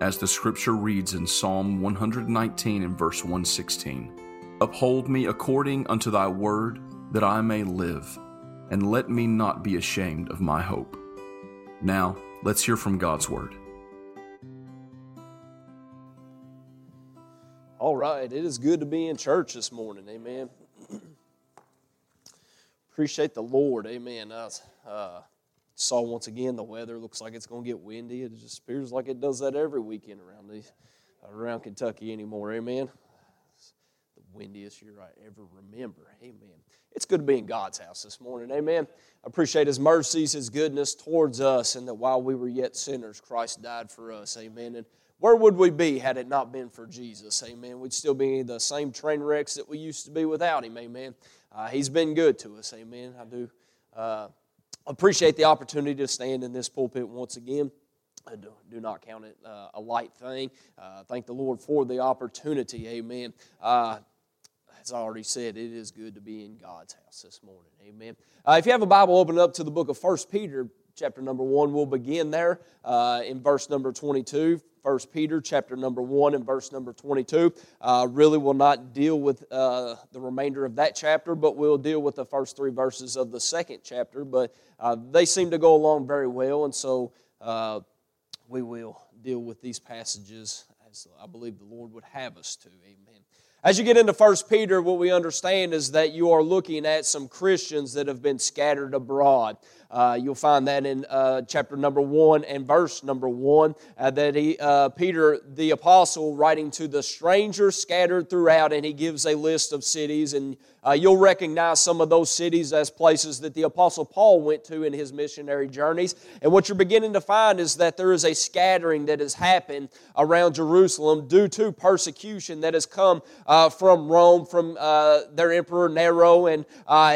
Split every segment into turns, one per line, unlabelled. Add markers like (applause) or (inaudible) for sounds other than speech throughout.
As the scripture reads in Psalm 119 and verse 116 Uphold me according unto thy word, that I may live, and let me not be ashamed of my hope. Now, let's hear from God's word.
All right, it is good to be in church this morning. Amen. (clears throat) Appreciate the Lord. Amen. I uh, saw once again the weather looks like it's going to get windy. It just appears like it does that every weekend around these, around Kentucky anymore. Amen. It's the windiest year I ever remember. Amen. It's good to be in God's house this morning. Amen. I appreciate His mercies, His goodness towards us, and that while we were yet sinners, Christ died for us. Amen. And where would we be had it not been for Jesus? Amen. We'd still be the same train wrecks that we used to be without Him. Amen. Uh, he's been good to us. Amen. I do uh, appreciate the opportunity to stand in this pulpit once again. Do, do not count it uh, a light thing. Uh, thank the Lord for the opportunity. Amen. Uh, as I already said, it is good to be in God's house this morning. Amen. Uh, if you have a Bible, open up to the book of First Peter, chapter number 1. We'll begin there in verse number 22. First Peter chapter number 1 and verse number 22. Uh, really will not deal with uh, the remainder of that chapter, but we'll deal with the first three verses of the second chapter. But uh, they seem to go along very well, and so uh, we will deal with these passages as I believe the Lord would have us to. Amen. As you get into First Peter, what we understand is that you are looking at some Christians that have been scattered abroad. Uh, you'll find that in uh, chapter number one and verse number one uh, that he, uh, Peter the apostle writing to the strangers scattered throughout, and he gives a list of cities, and uh, you'll recognize some of those cities as places that the apostle Paul went to in his missionary journeys. And what you're beginning to find is that there is a scattering that has happened around Jerusalem due to persecution that has come uh, from Rome, from their emperor Nero, and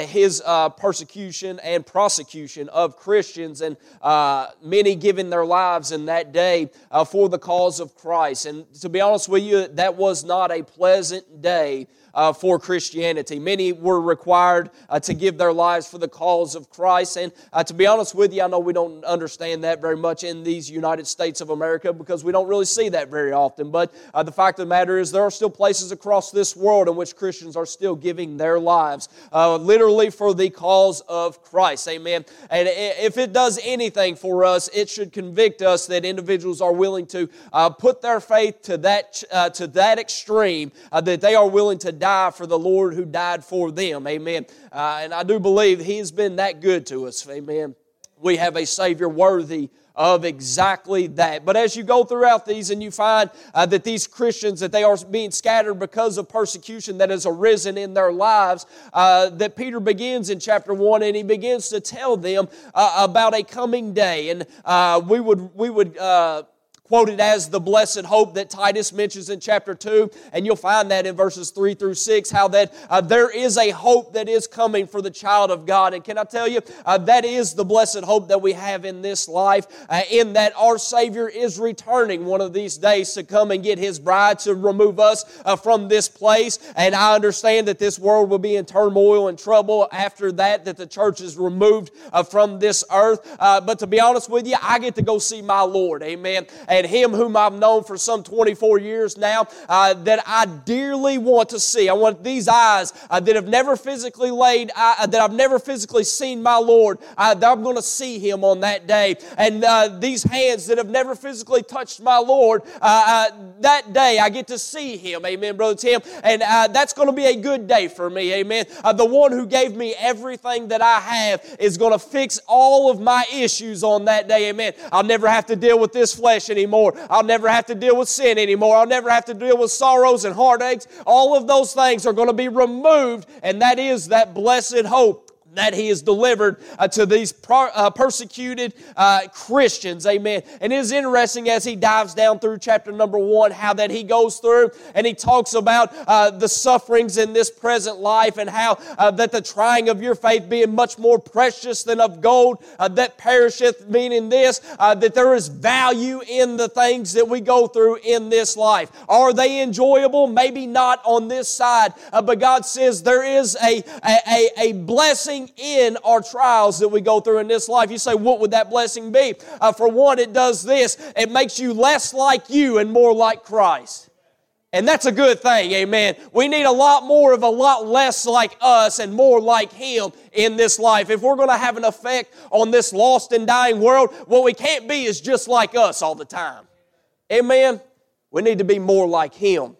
his persecution and prosecution of Christians, and uh, many giving their lives in that day uh, for the cause of Christ. And to be honest with you, that was not a pleasant day uh, for Christianity. Many were required uh, to give their lives for the cause of Christ. And uh, to be honest with you, I know we don't understand that very much in these United States of America because we don't really see that very often. But uh, the fact of the matter is, there are still places across this world in which Christians are still giving their lives, uh, literally for the cause of Christ. Amen. And if it does anything for us, it should convict us that individuals are willing to uh, put their faith to that to that extreme that they are willing to die for the Lord who died for them. Amen. Uh, and I do believe He's been that good to us. Amen. We have a Savior worthy of exactly that. But as you go throughout these and you find uh, that these Christians, that they are being scattered because of persecution that has arisen in their lives, uh, that Peter begins in chapter 1 and he begins to tell them uh, about a coming day. And uh, we would, we would, uh, quoted as the blessed hope that Titus mentions in chapter 2. And you'll find that in verses 3 through 6, how that uh, there is a hope that is coming for the child of God. And can I tell you, uh, that is the blessed hope that we have in this life, uh, in that our Savior is returning one of these days to come and get His bride to remove us uh, from this place. And I understand that this world will be in turmoil and trouble after that, that the church is removed uh, from this earth. Uh, but to be honest with you, I get to go see my Lord. Amen. And and Him whom I've known for some 24 years now uh, that I dearly want to see. I want these eyes uh, that have never physically laid, uh, that I've never physically seen my Lord, uh, that I'm going to see Him on that day. And uh, these hands that have never physically touched my Lord, uh, that day I get to see Him. Amen, Brother Tim. And that's going to be a good day for me. Amen. the one who gave me everything that I have is going to fix all of my issues on that day. Amen. I'll never have to deal with this flesh anymore anymore. I'll never have to deal with sin anymore. I'll never have to deal with sorrows and heartaches. All of those things are going to be removed, and that is that blessed hope that he has delivered uh, to these per, uh, persecuted uh, Christians. Amen. And it is interesting as he dives down through chapter number one, how that he goes through and he talks about uh, the sufferings in this present life and how uh, that the trying of your faith being much more precious than of gold uh, that perisheth, meaning this, that there is value in the things that we go through in this life. Are they enjoyable? Maybe not on this side, but God says there is a, a, a, a blessing blessing in our trials that we go through in this life. You say, what would that blessing be? Uh, for one, it does this it makes you less like you and more like Christ. And that's a good thing, amen. We need a lot more of a lot less like us and more like Him in this life. If we're going to have an effect on this lost and dying world, what we can't be is just like us all the time. Amen. We need to be more like Him.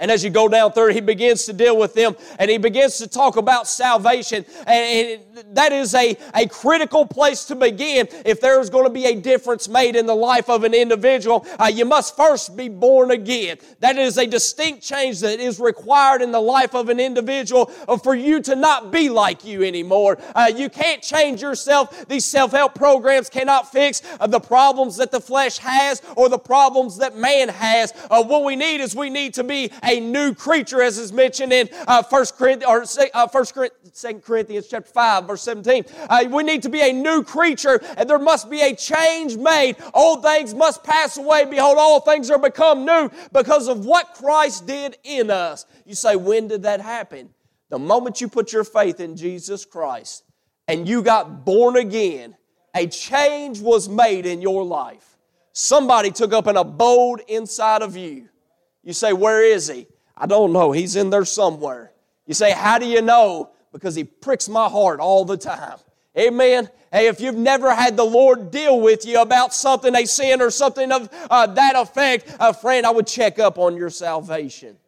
And as you go down through, he begins to deal with them and he begins to talk about salvation. And that is a, a critical place to begin. If there is going to be a difference made in the life of an individual, uh, you must first be born again. That is a distinct change that is required in the life of an individual for you to not be like you anymore. Uh, you can't change yourself. These self help programs cannot fix uh, the problems that the flesh has or the problems that man has. Uh, what we need is we need to be a new creature, as is mentioned in uh, 1 Corinthians, or uh, 1 Corinthians, 2 Corinthians chapter 5, verse 17. Uh, we need to be a new creature, and there must be a change made. Old things must pass away. Behold, all things are become new because of what Christ did in us. You say, when did that happen? The moment you put your faith in Jesus Christ and you got born again, a change was made in your life. Somebody took up an abode inside of you. You say, Where is he? I don't know. He's in there somewhere. You say, How do you know? Because he pricks my heart all the time. Amen. Hey, if you've never had the Lord deal with you about something, a sin or something of uh, that effect, uh, friend, I would check up on your salvation.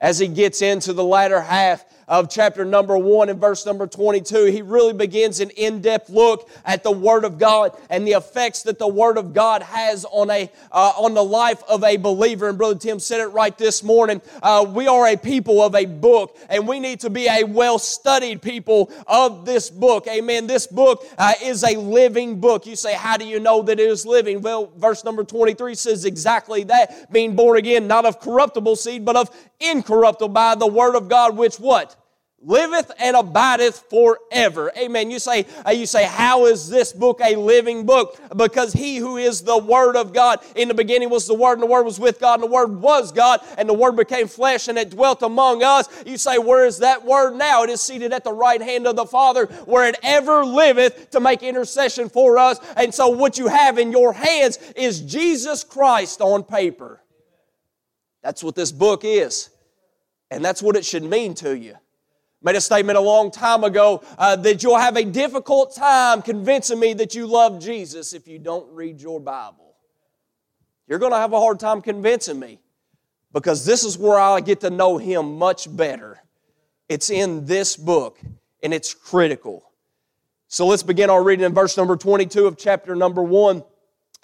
As he gets into the latter half, of chapter number 1 and verse number 22, he really begins an in depth look at the Word of God and the effects that the Word of God has on, a, uh, on the life of a believer. And Brother Tim said it right this morning. Uh, we are a people of a book, and we need to be a well studied people of this book. Amen. This book uh, is a living book. You say, How do you know that it is living? Well, verse number 23 says exactly that being born again, not of corruptible seed, but of incorruptible by the Word of God, which what? Liveth and abideth forever. Amen. You say, uh, you say, how is this book a living book? Because he who is the Word of God, in the beginning was the Word, and the Word was with God, and the Word was God, and the Word became flesh, and it dwelt among us. You say, where is that Word now? It is seated at the right hand of the Father, where it ever liveth to make intercession for us. And so what you have in your hands is Jesus Christ on paper. That's what this book is. And that's what it should mean to you made a statement a long time ago uh, that you'll have a difficult time convincing me that you love Jesus if you don't read your Bible. You're going to have a hard time convincing me because this is where I get to know Him much better. It's in this book and it's critical. So let's begin our reading in verse number 22 of chapter number 1.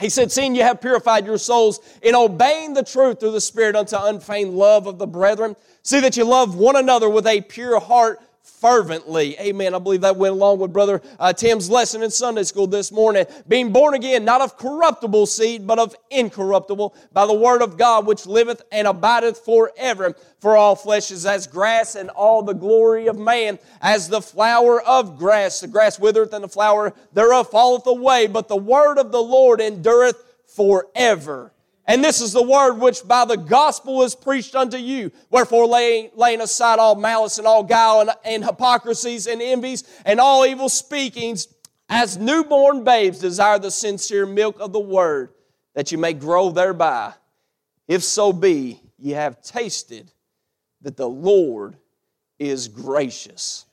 He said, Seeing you have purified your souls in obeying the truth through the Spirit unto unfeigned love of the brethren, see that you love one another with a pure heart fervently. Amen. I believe that went along with Brother uh, Tim's lesson in Sunday school this morning. Being born again, not of corruptible seed, but of incorruptible, by the word of God, which liveth and abideth forever. For all flesh is as grass, and all the glory of man as the flower of grass. The grass withereth, and the flower thereof falleth away, but the word of the Lord endureth forever. And this is the word which by the gospel is preached unto you. Wherefore, laying, laying aside all malice and all guile and, and hypocrisies and envies and all evil speakings, as newborn babes desire the sincere milk of the word, that you may grow thereby. If so be ye have tasted that the Lord is gracious.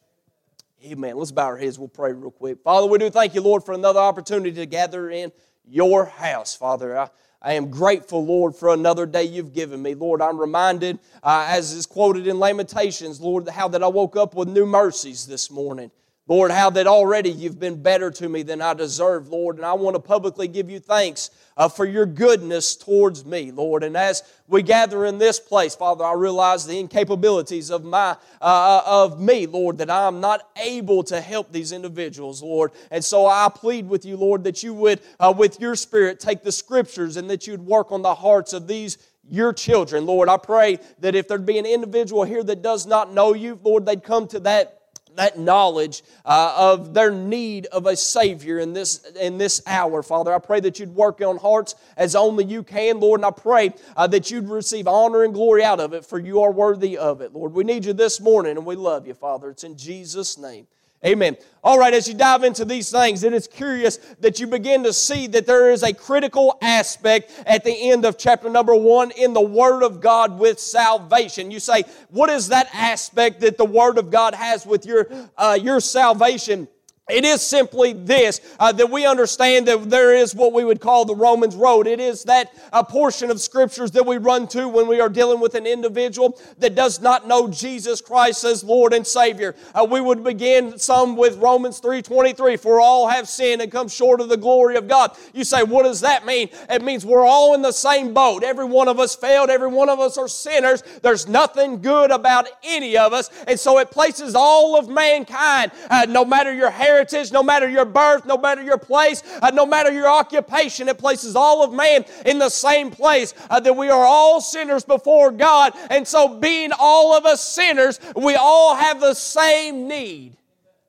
Amen. Let's bow our heads. We'll pray real quick. Father, we do thank you, Lord, for another opportunity to gather in your house, Father. I, I am grateful, Lord, for another day you've given me. Lord, I'm reminded, uh, as is quoted in Lamentations, Lord, how that I woke up with new mercies this morning. Lord, how that already you've been better to me than I deserve, Lord. And I want to publicly give you thanks uh, for your goodness towards me, Lord. And as we gather in this place, Father, I realize the incapabilities of my uh, uh, of me, Lord, that I'm not able to help these individuals, Lord. And so I plead with you, Lord, that you would, uh, with your Spirit, take the Scriptures and that you'd work on the hearts of these your children, Lord. I pray that if there'd be an individual here that does not know you, Lord, they'd come to that that knowledge uh, of their need of a Savior in this, in this hour, Father. I pray that you'd work on hearts as only you can, Lord, and I pray uh, that you'd receive honor and glory out of it, for you are worthy of it, Lord. We need you this morning, and we love you, Father. It's in Jesus' name. Amen. All right, as you dive into these things, it is curious that you begin to see that there is a critical aspect at the end of chapter number one in the Word of God with salvation. You say, what is that aspect that the Word of God has with your, uh, your salvation? It is simply this uh, that we understand that there is what we would call the Romans road. It is that a portion of scriptures that we run to when we are dealing with an individual that does not know Jesus Christ as Lord and Savior. Uh, we would begin some with Romans 3:23, for all have sinned and come short of the glory of God. You say, what does that mean? It means we're all in the same boat. Every one of us failed, every one of us are sinners. There's nothing good about any of us. And so it places all of mankind, uh, no matter your heritage heritage, no matter your birth, no matter your place, uh, no matter your occupation, it places all of man in the same place. Uh, that we are all sinners before God. And so, being all of us sinners, we all have the same need.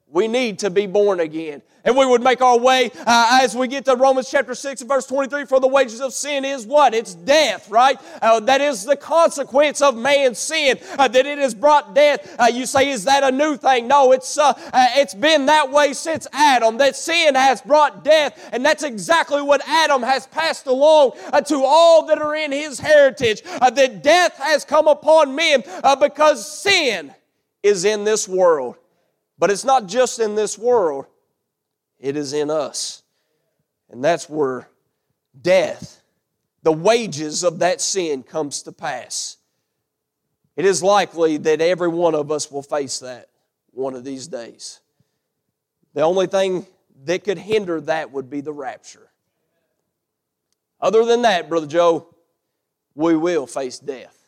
We need to be born again and we would make our way uh, as we get to Romans chapter 6 and verse 23 for the wages of sin is what? It's death, right? Uh, that is the consequence of man's sin, uh, that it has brought death. Uh, you say, is that a new thing? No, it's, uh, uh, it's been that way since Adam, that sin has brought death, and that's exactly what Adam has passed along to all that are in his heritage, that death has come upon men because sin is in this world. But it's not just in this world it is in us. And that's where death, the wages of that sin, comes to pass. It is likely that every one of us will face that one of these days. The only thing that could hinder that would be the rapture. Other than that, Brother Joe, we will face death.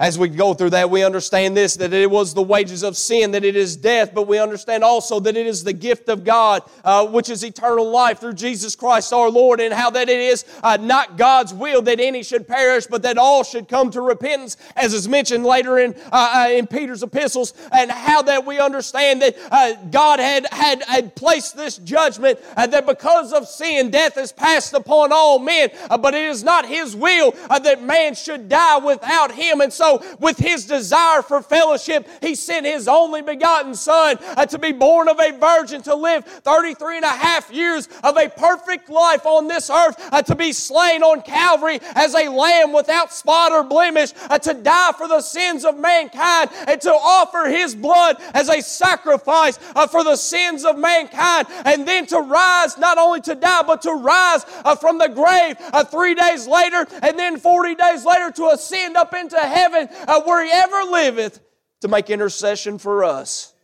As we go through that, we understand this that it was the wages of sin, that it is death, but we understand also that it is the gift of God, uh, which is eternal life through Jesus Christ our Lord, and how that it is uh, not God's will that any should perish, but that all should come to repentance, as is mentioned later in, uh, uh in Peter's epistles, and how that we understand that uh, God had, had, had placed this judgment uh, that because of sin, death is passed upon all men, but it is not His will that man should die without Him. And so with his desire for fellowship, he sent his only begotten Son uh, to be born of a virgin, to live 33 and a half years of a perfect life on this earth, uh, to be slain on Calvary as a lamb without spot or blemish, uh, to die for the sins of mankind, and to offer his blood as a sacrifice uh, for the sins of mankind, and then to rise, not only to die, but to rise uh, from the grave uh, three days later, and then 40 days later to ascend up into heaven heaven, uh, where he ever liveth, to make intercession for us.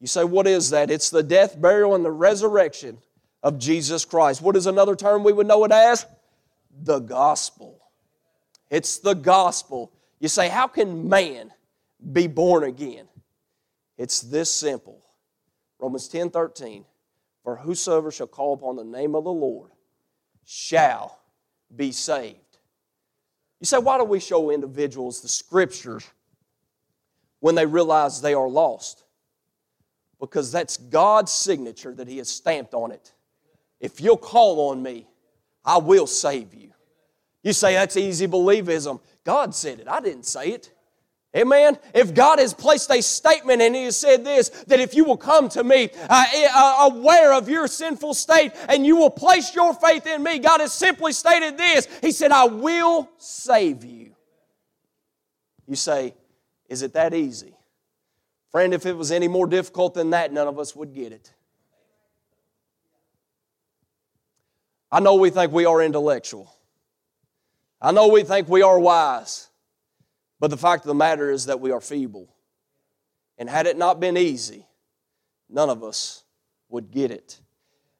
You say, what is that? It's the death, burial, and the resurrection of Jesus Christ. What is another term we would know it as? The gospel. It's the gospel. You say, how can man be born again? It's this simple. Romans 10 13. For whosoever shall call upon the name of the Lord shall be saved. You say, why do we show individuals the scriptures when they realize they are lost? Because that's God's signature that He has stamped on it. If you'll call on me, I will save you. You say that's easy believism. God said it, I didn't say it. Amen. If God has placed a statement and He has said this, that if you will come to me uh, uh, aware of your sinful state and you will place your faith in me, God has simply stated this. He said, I will save you. You say, Is it that easy? Friend, if it was any more difficult than that, none of us would get it. I know we think we are intellectual. I know we think we are wise. But the fact of the matter is that we are feeble. And had it not been easy, none of us would get it.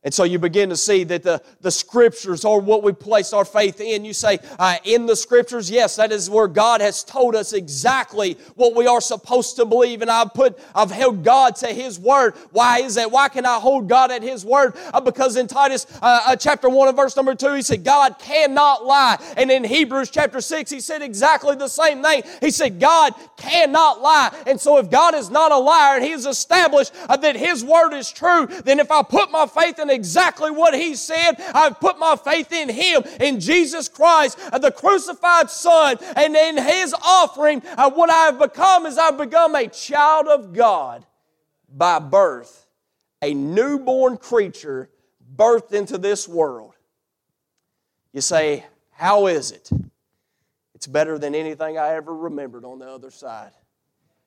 And so you begin to see that the, the scriptures are what we place our faith in. You say, uh, in the scriptures, yes, that is where God has told us exactly what we are supposed to believe. And I've put, I've held God to His word. Why is that? Why can I hold God at His word? Uh, because in Titus uh, uh chapter 1 and verse number 2, he said, God cannot lie. And in Hebrews chapter 6, he said exactly the same thing. He said, God cannot lie. And so if God is not a liar and He has established uh, that His word is true, then if I put my faith in exactly what he said. I've put my faith in him, in Jesus Christ, uh, the crucified Son, and in his offering. Uh, what I have become is I've become a child of God by birth, a newborn creature birthed into this world. You say, How is it? It's better than anything I ever remembered on the other side.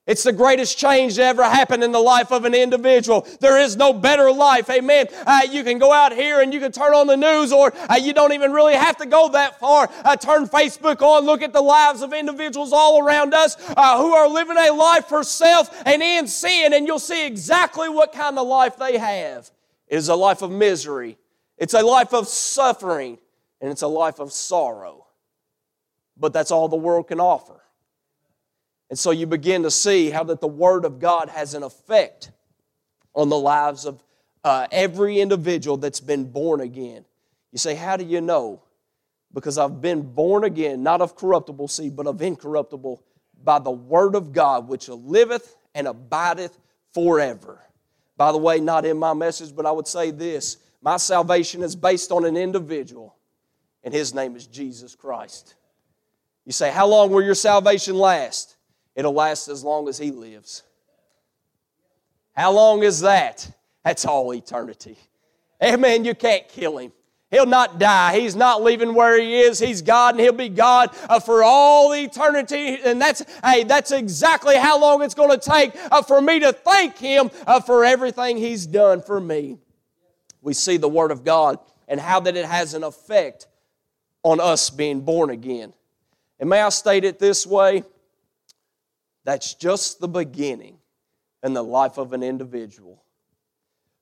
It's the greatest change that ever happened in the life of an individual. There is no better life. Amen. Uh, you can go out here and you can turn on the news, or uh, you don't even really have to go that far. Uh, turn Facebook on, look at the lives of individuals all around us uh, who are living a life for self and in sin, and you'll see exactly what kind of life they have. It is a life of misery, it's a life of suffering, and it's a life of sorrow. But that's all the world can offer. And so you begin to see how that the Word of God has an effect on the lives of uh, every individual that's been born again. You say, How do you know? Because I've been born again, not of corruptible seed, but of incorruptible, by the Word of God, which liveth and abideth forever. By the way, not in my message, but I would say this my salvation is based on an individual, and his name is Jesus Christ. You say, How long will your salvation last? It'll last as long as He lives. How long is that? That's all eternity. Amen. You can't kill Him. He'll not die. He's not leaving where he is. He's God and he'll be God uh, for all eternity. And that's, hey, that's exactly how long it's going to take uh, for me to thank him uh, for everything he's done for me. We see the Word of God and how that it has an effect on us being born again. And may I state it this way? That's just the beginning in the life of an individual.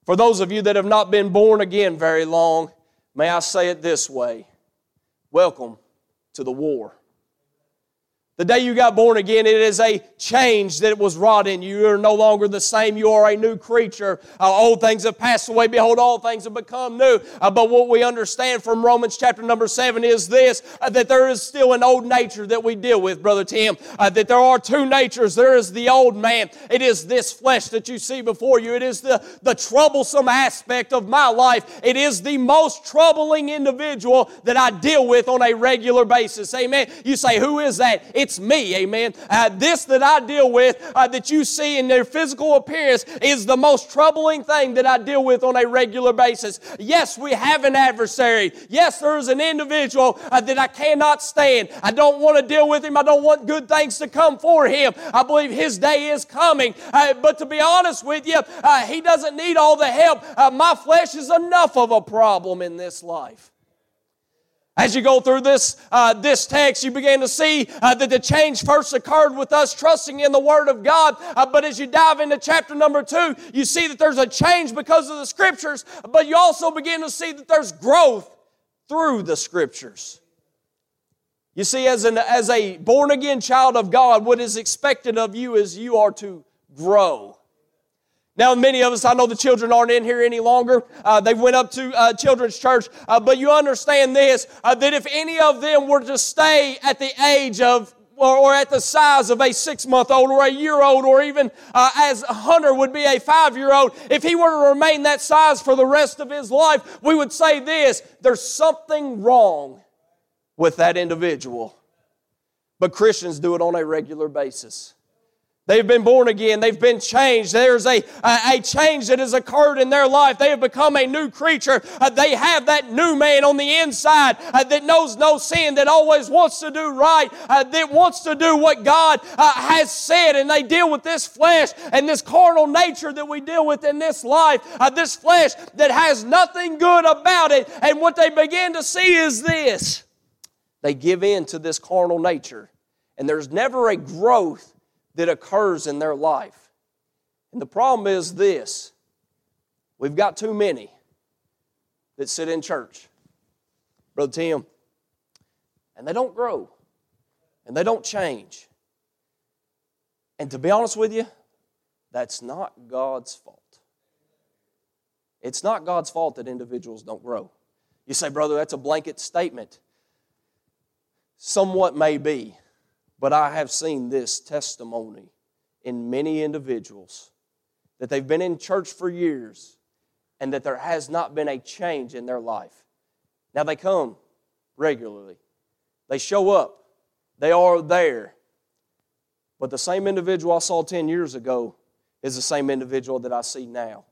For those of you that have not been born again very long, may I say it this way Welcome to the war. The day you got born again, it is a change that was wrought in you. You are no longer the same. You are a new creature. Uh, old things have passed away. Behold, all things have become new. Uh, but what we understand from Romans chapter number seven is this uh, that there is still an old nature that we deal with, Brother Tim. Uh, that there are two natures. There is the old man, it is this flesh that you see before you. It is the, the troublesome aspect of my life. It is the most troubling individual that I deal with on a regular basis. Amen. You say, Who is that? It's me, amen. Uh, this that I deal with, uh, that you see in their physical appearance, is the most troubling thing that I deal with on a regular basis. Yes, we have an adversary. Yes, there is an individual uh, that I cannot stand. I don't want to deal with him. I don't want good things to come for him. I believe his day is coming. Uh, but to be honest with you, uh, he doesn't need all the help. Uh, my flesh is enough of a problem in this life. As you go through this, uh, this text, you begin to see uh, that the change first occurred with us trusting in the Word of God. Uh, but as you dive into chapter number two, you see that there's a change because of the Scriptures, but you also begin to see that there's growth through the Scriptures. You see, as, an, as a born again child of God, what is expected of you is you are to grow. Now, many of us, I know the children aren't in here any longer. Uh, they went up to uh, children's church. Uh, but you understand this uh, that if any of them were to stay at the age of or, or at the size of a six month old or a year old, or even uh, as Hunter would be a five year old, if he were to remain that size for the rest of his life, we would say this there's something wrong with that individual. But Christians do it on a regular basis. They've been born again. They've been changed. There's a, a, a, change that has occurred in their life. They have become a new creature. Uh, they have that new man on the inside uh, that knows no sin, that always wants to do right, uh, that wants to do what God uh, has said. And they deal with this flesh and this carnal nature that we deal with in this life, uh, this flesh that has nothing good about it. And what they begin to see is this they give in to this carnal nature. And there's never a growth that occurs in their life. And the problem is this we've got too many that sit in church, Brother Tim, and they don't grow and they don't change. And to be honest with you, that's not God's fault. It's not God's fault that individuals don't grow. You say, brother, that's a blanket statement. Somewhat may be, but I have seen this testimony in many individuals that they've been in church for years and that there has not been a change in their life. Now they come regularly, they show up, they are there. But the same individual I saw 10 years ago is the same individual that I see now.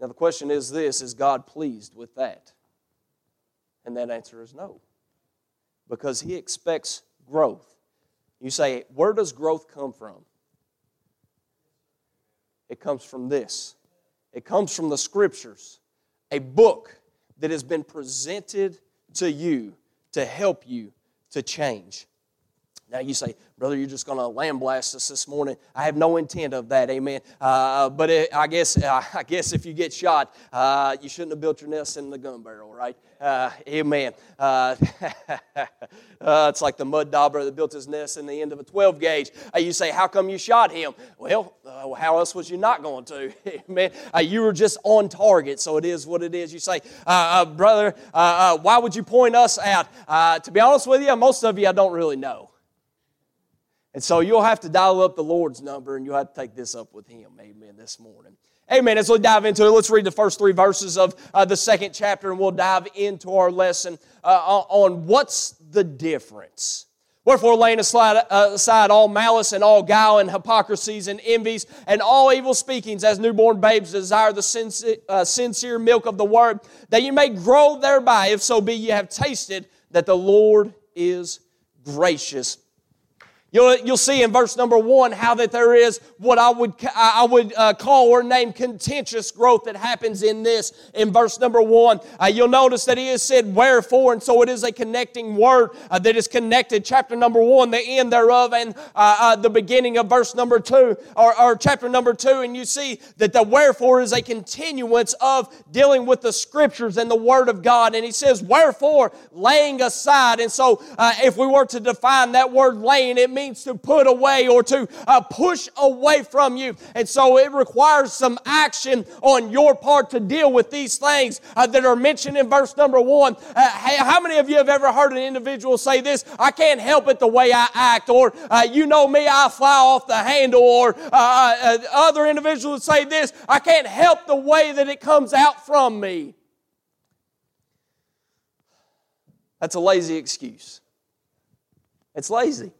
Now, the question is this Is God pleased with that? And that answer is no. Because He expects growth. You say, Where does growth come from? It comes from this it comes from the Scriptures, a book that has been presented to you to help you to change. Now you say, brother, you're just going to lamb blast us this morning. I have no intent of that, amen. Uh, but it, I guess, uh, (laughs) I guess if you get shot, uh, you shouldn't have built your nest in the gun barrel, right? Uh, amen. Uh, (laughs) it's like the mud dauber that built his nest in the end of a 12 gauge. you say, how come you shot him? Well, how else was you not going to? (laughs) amen. you were just on target, so it is what it is. You say, brother, why would you point us out? to be honest with you, most of you I don't really know. And so you'll have to dial up the Lord's number and you'll have to take this up with Him. Amen. This morning. Amen. As we dive into it, let's read the first three verses of uh, the second chapter and we'll dive into our lesson uh, on what's the difference. Wherefore, laying aside, uh, aside all malice and all guile and hypocrisies and envies and all evil speakings, as newborn babes desire the uh, sincere milk of the word, that you may grow thereby, if so be you have tasted that the Lord is gracious. You'll, you'll see in verse number one how that there is what I would, I would uh, call or name contentious growth that happens in this in verse number one. Uh, you'll notice that he has said wherefore, and so it is a connecting word uh, that is connected. Chapter number one, the end thereof, and uh, uh, the beginning of verse number two, or, or chapter number two, and you see that the wherefore is a continuance of dealing with the scriptures and the word of God. And he says, wherefore, laying aside. And so uh, if we were to define that word laying, it means means to put away or to uh, push away from you. And so it requires some action on your part to deal with these things uh, that are mentioned in verse number one. Uh, how many of you have ever heard an individual say this? I can't help it the way I act, or uh, you know me, I fly off the handle, or uh, uh, other individuals say this, I can't help the way that it comes out from me. That's a lazy excuse. It's lazy.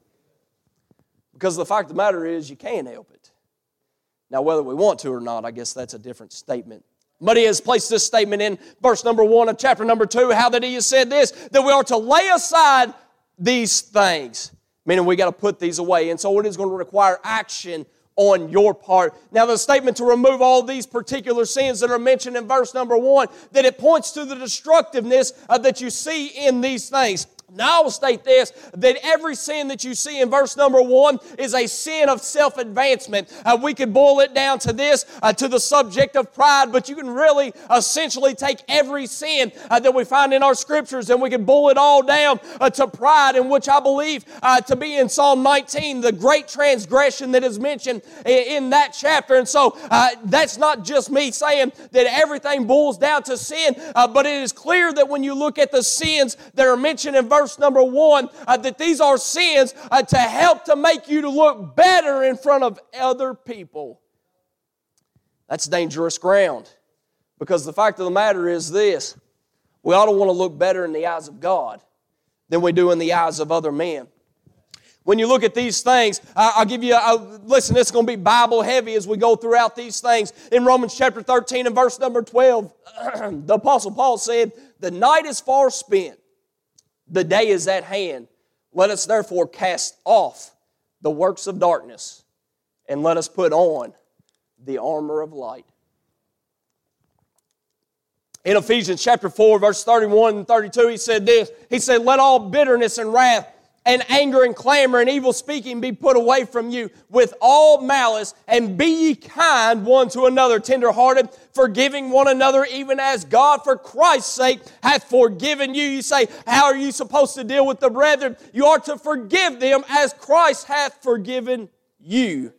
Because the fact of the matter is, you can help it. Now, whether we want to or not, I guess that's a different statement. But he has placed this statement in verse number one of chapter number two, how that he has said this, that we are to lay aside these things, meaning we got to put these away. And so it is going to require action on your part. Now, the statement to remove all these particular sins that are mentioned in verse number one, that it points to the destructiveness uh, that you see in these things. Now I will state this that every sin that you see in verse number one is a sin of self advancement. Uh, we could boil it down to this, uh, to the subject of pride, but you can really essentially take every sin uh, that we find in our scriptures and we can boil it all down uh, to pride, in which I believe uh, to be in Psalm 19, the great transgression that is mentioned in, in that chapter. And so uh, that's not just me saying that everything boils down to sin, but it is clear that when you look at the sins that are mentioned in verse verse number one uh, that these are sins uh, to help to make you to look better in front of other people. That's dangerous ground because the fact of the matter is this we ought to want to look better in the eyes of God than we do in the eyes of other men. When you look at these things, I'll give you, a, listen, it's going to be Bible heavy as we go throughout these things. In Romans chapter 13 and verse number 12, (clears throat) the Apostle Paul said, The night is far spent, the day is at hand. Let us therefore cast off the works of darkness and let us put on the armor of light. In Ephesians chapter 4, verse 31 and 32, he said this He said, Let all bitterness and wrath and anger and clamor and evil speaking be put away from you with all malice, and be ye kind one to another, tenderhearted, forgiving one another, even as God for Christ's sake hath forgiven you. You say, How are you supposed to deal with the brethren? You are to forgive them as Christ hath forgiven you.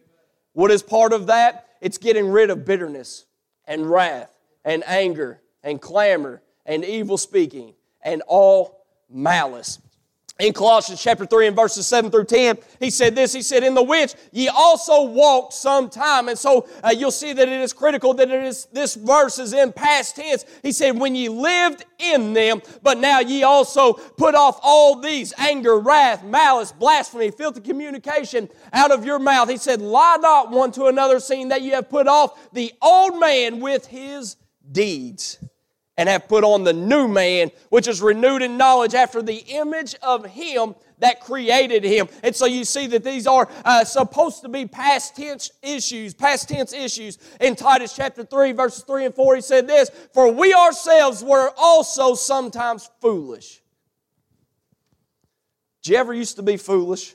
What is part of that? It's getting rid of bitterness and wrath and anger and clamor and evil speaking and all malice in Colossians chapter 3 and verses 7 through 10, he said this. He said, In the which ye also walked some time. And so uh, you'll see that it is critical that it is, this verse is in past tense. He said, When ye lived in them, but now ye also put off all these anger, wrath, malice, blasphemy, filthy communication out of your mouth. He said, Lie not one to another, seeing that you have put off the old man with his deeds and have put on the new man, which is renewed in knowledge after the image of him that created him. And so you see that these are uh, supposed to be past tense issues, past tense issues. In Titus chapter 3, verses 3 and 4, he said this For we ourselves were also sometimes foolish. Did you ever used to be foolish?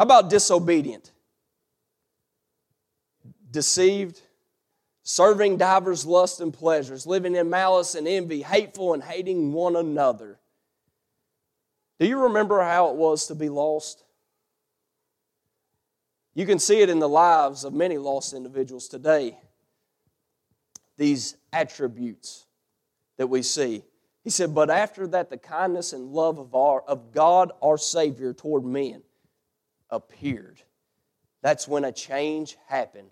How about disobedient? Deceived? Serving divers lusts and pleasures, living in malice and envy, hateful and hating one another. Do you remember how it was to be lost? You can see it in the lives of many lost individuals today. These attributes that we see. He said, But after that, the kindness and love of, our, of God, our Savior, toward men appeared. That's when a change happened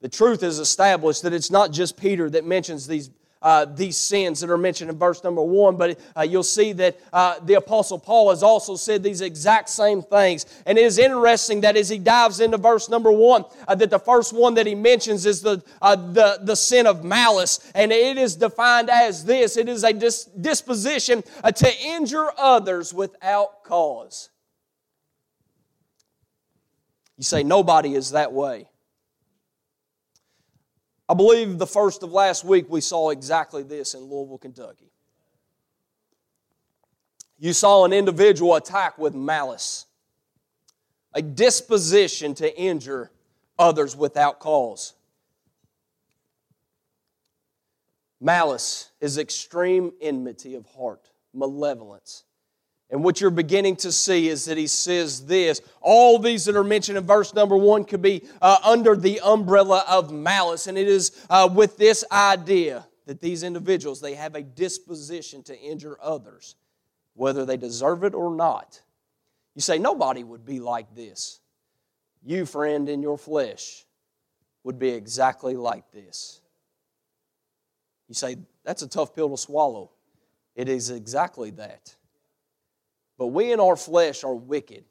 the truth is established that it's not just Peter that mentions these, uh, these sins that are mentioned in verse number one, but uh, you'll see that uh, the Apostle Paul has also said these exact same things. And it is interesting that as he dives into verse number one, uh, that the first one that he mentions is the, uh, the, the sin of malice. And it is defined as this it is a dis- disposition uh, to injure others without cause. You say, nobody is that way. I believe the first of last week we saw exactly this in Louisville, Kentucky. You saw an individual attack with malice, a disposition to injure others without cause. Malice is extreme enmity of heart, malevolence. And what you're beginning to see is that he says this all these that are mentioned in verse number one could be uh, under the umbrella of malice. And it is uh, with this idea that these individuals, they have a disposition to injure others, whether they deserve it or not. You say, nobody would be like this. You, friend, in your flesh, would be exactly like this. You say, that's a tough pill to swallow. It is exactly that. But we in our flesh are wicked.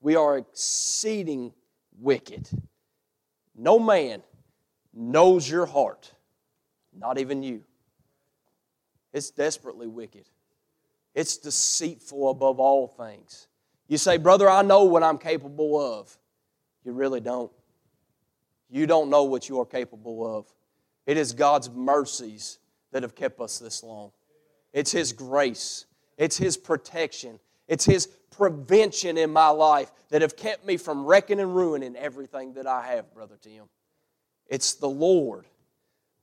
We are exceeding wicked. No man knows your heart, not even you. It's desperately wicked. It's deceitful above all things. You say, Brother, I know what I'm capable of. You really don't. You don't know what you are capable of. It is God's mercies that have kept us this long. It's His grace. It's His protection. It's His prevention in my life that have kept me from wrecking and ruining everything that I have, Brother Tim. It's the Lord.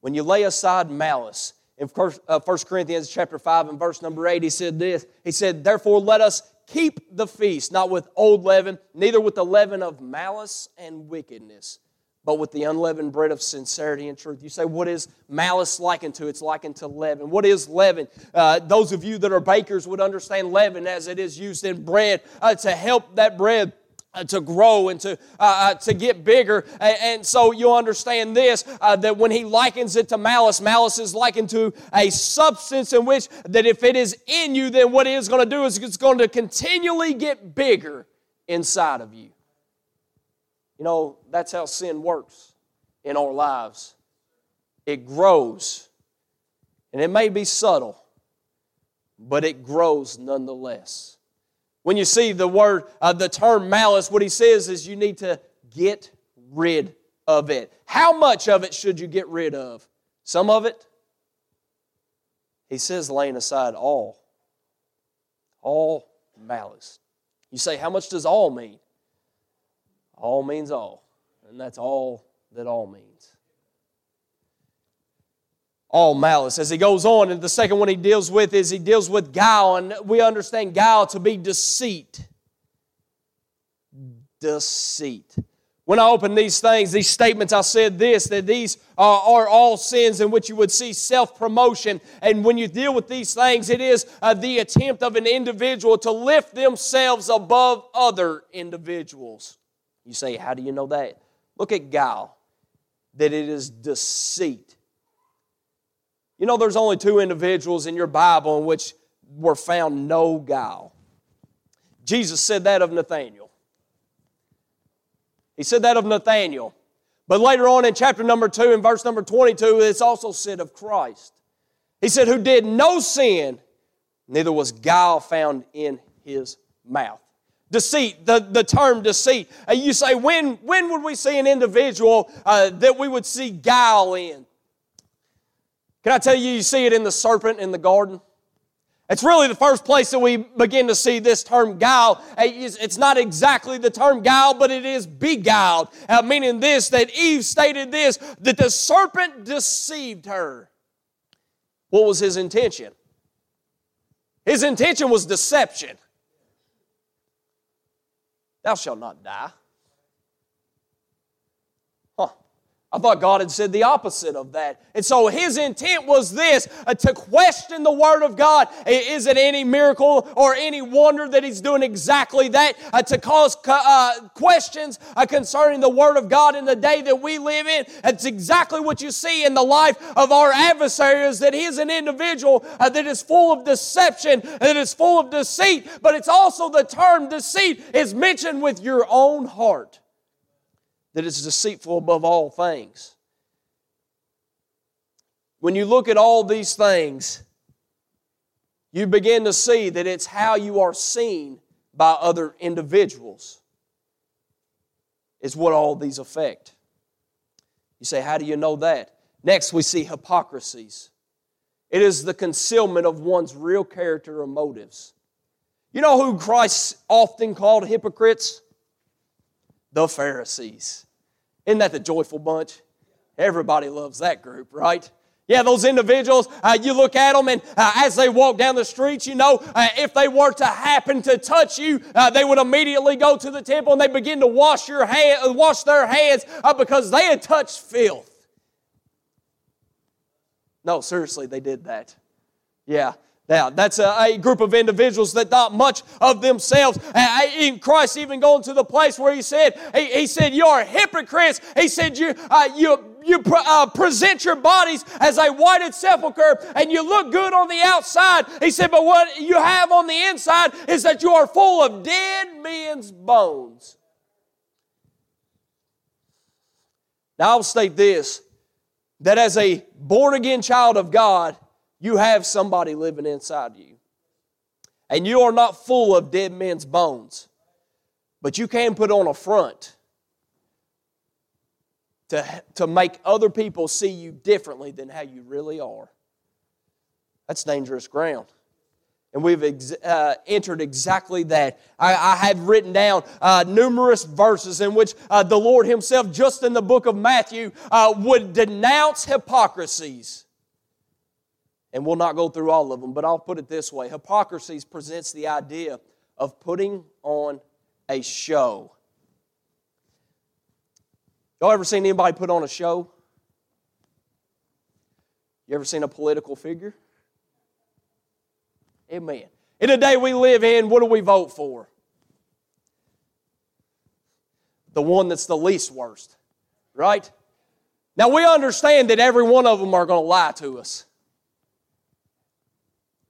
When you lay aside malice, in 1 uh, Corinthians chapter 5 and verse number 8, he said this. He said, Therefore let us keep the feast, not with old leaven, neither with the leaven of malice and wickedness, but with the unleavened bread of sincerity and truth. You say, what is malice likened to? It's likened to leaven. What is leaven? Uh, those of you that are bakers would understand leaven as it is used in bread uh, to help that bread. Uh, to grow and to uh, uh to get bigger, and, so you'll understand this uh, that when he likens it to malice, malice is likened to a substance in which that if it is in you, then what it is going to do is it's going to continually get bigger inside of you. You know, that's how sin works in our lives. It grows. And it may be subtle, but it grows nonetheless. When you see the word, uh, the term malice, what he says is you need to get rid of it. How much of it should you get rid of? Some of it? He says laying aside all. All malice. You say, how much does all mean? All means all. And that's all that all means. All malice. As he goes on, and the second one he deals with is he deals with guile, and we understand guile to be deceit. Deceit. When I opened these things, these statements, I said this that these are, all sins in which you would see self promotion. And when you deal with these things, it is uh, the attempt of an individual to lift themselves above other individuals. You say, How do you know that? Look at guile, that it is deceit. You know, there's only two individuals in your Bible in which were found no guile. Jesus said that of Nathaniel. He said that of Nathaniel. But later on in chapter number 2, in verse number 22, it's also said of Christ. He said, Who did no sin, neither was guile found in his mouth. Deceit, the, the term deceit. Uh, you say, when, when would we see an individual uh, that we would see guile in? Can I tell you, you see it in the serpent in the garden? It's really the first place that we begin to see this term guile. It's not exactly the term guile, but it is beguiled, uh, meaning this that Eve stated this that the serpent deceived her. What was his intention? His intention was deception. Thou shalt not die. I thought God had said the opposite of that. And so his intent was this uh, to question the Word of God. Is it any miracle or any wonder that he's doing exactly that? Uh, to cause uh, questions uh, concerning the Word of God in the day that we live in. It's exactly what you see in the life of our adversary is that he is an individual uh, that is full of deception, that is full of deceit, but it's also the term deceit is mentioned with your own heart that is deceitful above all things. When you look at all these things, you begin to see that it's how you are seen by other individuals, is what all these affect. You say, How do you know that? Next, we see hypocrisies. It is the concealment of one's real character or motives. You know who Christ often called hypocrites? The Pharisees. Isn't that the joyful bunch? Everybody loves that group, right? Yeah, those individuals, uh, you look at them, and uh, as they walk down the streets, you know, uh, if they were to happen to touch you, uh, they would immediately go to the temple and they begin to wash your hand, wash their hands uh, because they had touched filth. No, seriously, they did that. Yeah, now, that's a, a, group of individuals that thought much of themselves. In Christ even going to the place where he said, he, he said, you are hypocrites. He said, you, uh, you, you uh, present your bodies as a whited sepulchre and you look good on the outside. He said, but what you have on the inside is that you are full of dead men's bones. Now, I'll state this that as a born again child of God, you have somebody living inside you. And you are not full of dead men's bones, but you can put on a front to, to make other people see you differently than how you really are. That's dangerous ground. And we've ex- uh, entered exactly that. I, I have written down uh, numerous verses in which uh, the Lord Himself, just in the book of Matthew, uh, would denounce hypocrisies. And we'll not go through all of them, but I'll put it this way Hypocrisy presents the idea of putting on a show. Y'all ever seen anybody put on a show? You ever seen a political figure? Amen. In the day we live in, what do we vote for? The one that's the least worst, right? Now we understand that every one of them are going to lie to us.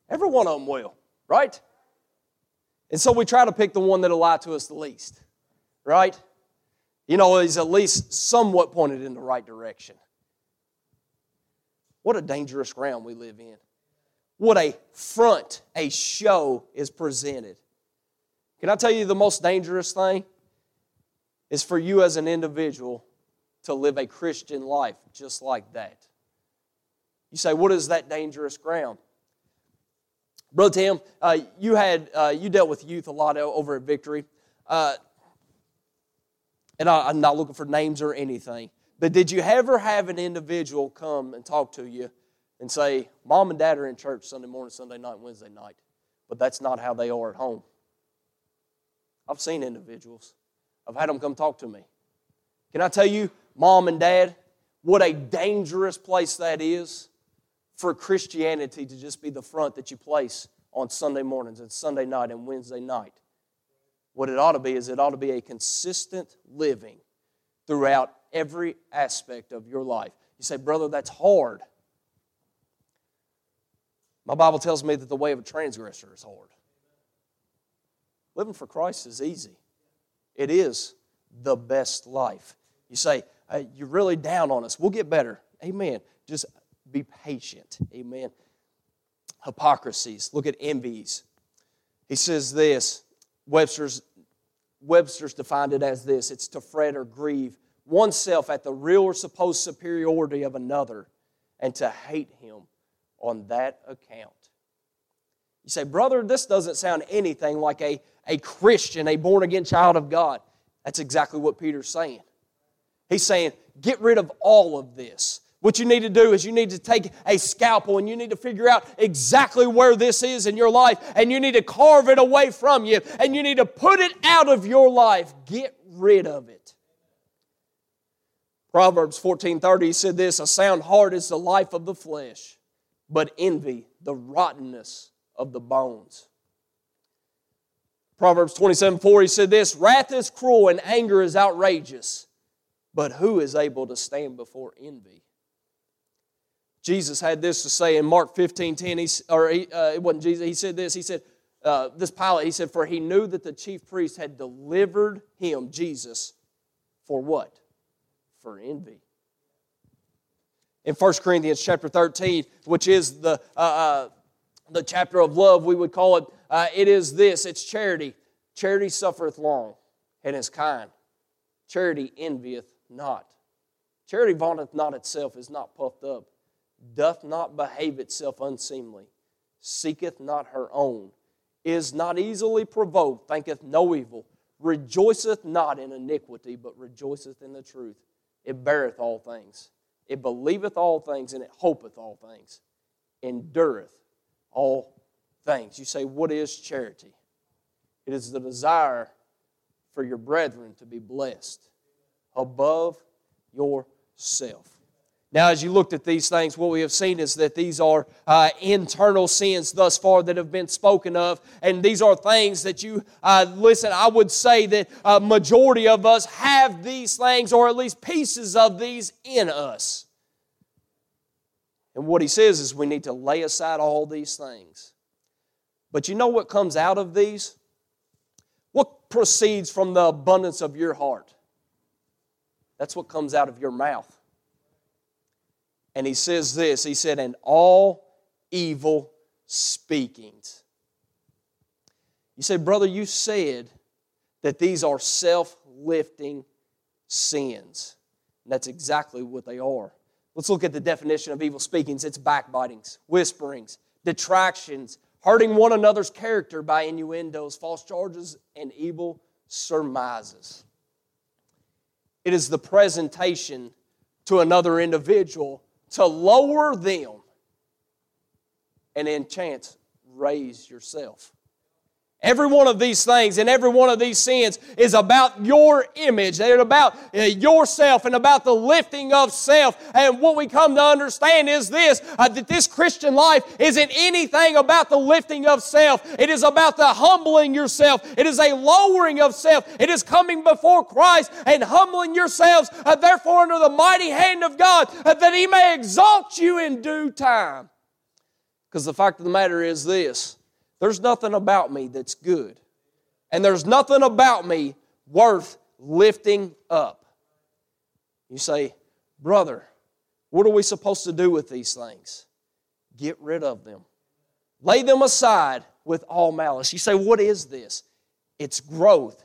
Every one of them will, right? And so we try to pick the one that'll lie to us the least, right? You know, he's at least somewhat pointed in the right direction. What a dangerous ground we live in. What a front, a show is presented. Can I tell you the most dangerous thing? Is for you as an individual to live a Christian life just like that. You say, what is that dangerous ground? Brother Tim, uh, you had uh, you dealt with youth a lot over at Victory, uh, and I, I'm not looking for names or anything. But did you ever have an individual come and talk to you and say, "Mom and Dad are in church Sunday morning, Sunday night, Wednesday night, but that's not how they are at home"? I've seen individuals. I've had them come talk to me. Can I tell you, Mom and Dad, what a dangerous place that is for Christianity to just be the front that you place on Sunday mornings and Sunday night and Wednesday night. What it ought to be is it ought to be a consistent living throughout every aspect of your life. You say, brother, that's hard. My Bible tells me that the way of a transgressor is hard. Living for Christ is easy. It is the best life. You say, hey, You're really down on us. We'll get better. Amen. Just be patient. Amen. Hypocrisies. Look at envies. He says this Webster's, Webster's defined it as this it's to fret or grieve oneself at the real or supposed superiority of another and to hate him on that account. You say, brother, this doesn't sound anything like a, a Christian, a born again child of God. That's exactly what Peter's saying. He's saying, get rid of all of this. What you need to do is you need to take a scalpel and you need to figure out exactly where this is in your life and you need to carve it away from you and you need to put it out of your life. Get rid of it. Proverbs 14:30 said this, a sound heart is the life of the flesh, but envy the rottenness of the bones. Proverbs 27 4, he said this Wrath is cruel and anger is outrageous, but who is able to stand before envy? Jesus had this to say in Mark 15 10, he, or he, uh, it wasn't Jesus, he said this, he said, uh, this Pilate, he said, For he knew that the chief priest had delivered him, Jesus, for what? For envy. In 1 Corinthians chapter 13, which is the, uh, uh, the chapter of love, we would call it, uh, it is this it's charity. Charity suffereth long and is kind. Charity envieth not. Charity vaunteth not itself, is not puffed up, doth not behave itself unseemly, seeketh not her own, is not easily provoked, thinketh no evil, rejoiceth not in iniquity, but rejoiceth in the truth. It beareth all things, it believeth all things, and it hopeth all things, endureth all things. You say, What is charity? It is the desire for your brethren to be blessed above yourself. Now, as you looked at these things, what we have seen is that these are uh, internal sins thus far that have been spoken of, and these are things that you uh, listen. I would say that a majority of us have these things, or at least pieces of these, in us. And what he says is we need to lay aside all these things. But you know what comes out of these? What proceeds from the abundance of your heart? That's what comes out of your mouth. And he says this He said, and all evil speakings. You say, brother, you said that these are self lifting sins. And that's exactly what they are. Let's look at the definition of evil speakings it's backbitings, whisperings, detractions, hurting one another's character by innuendos, false charges, and evil surmises. It is the presentation to another individual to lower them and in chance raise yourself. Every one of these things and every one of these sins is about your image. They're about uh, yourself and about the lifting of self. And what we come to understand is this uh, that this Christian life isn't anything about the lifting of self. It is about the humbling yourself. It is a lowering of self. It is coming before Christ and humbling yourselves, uh, therefore, under the mighty hand of God, uh, that He may exalt you in due time. Because the fact of the matter is this there's nothing about me that's good. And there's nothing about me worth lifting up. You say, Brother, what are we supposed to do with these things? Get rid of them. Lay them aside with all malice. You say, What is this? It's growth.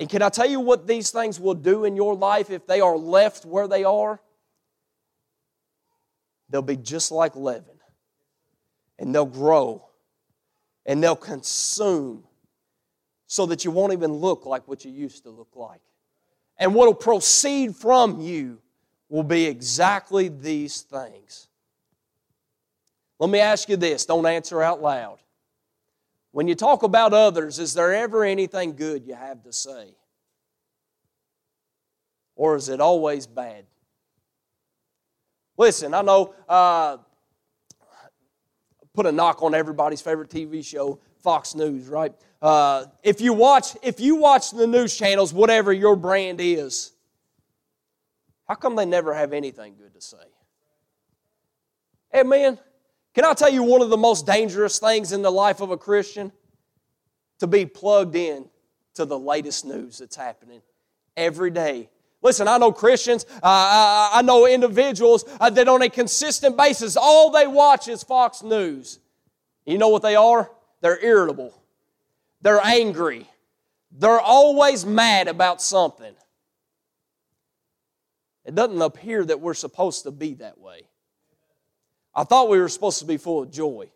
And can I tell you what these things will do in your life if they are left where they are? They'll be just like leaven, and they'll grow and they'll consume so that you won't even look like what you used to look like. And what will proceed from you will be exactly these things. Let me ask you this don't answer out loud. When you talk about others, is there ever anything good you have to say? Or is it always bad? Listen, I know, uh, put a knock on everybody's favorite TV show, Fox News, right? Uh, if you watch, if you watch the news channels, whatever your brand is, how come they never have anything good to say? Hey, man, can I tell you one of the most dangerous things in the life of a Christian? To be plugged in to the latest news that's happening every day. Listen, I know Christians, uh, I, I know individuals uh, that on a consistent basis, all they watch is Fox News. You know what they are? They're irritable. They're angry. They're always mad about something. It doesn't appear that we're supposed to be that way. I thought we were supposed to be full of joy.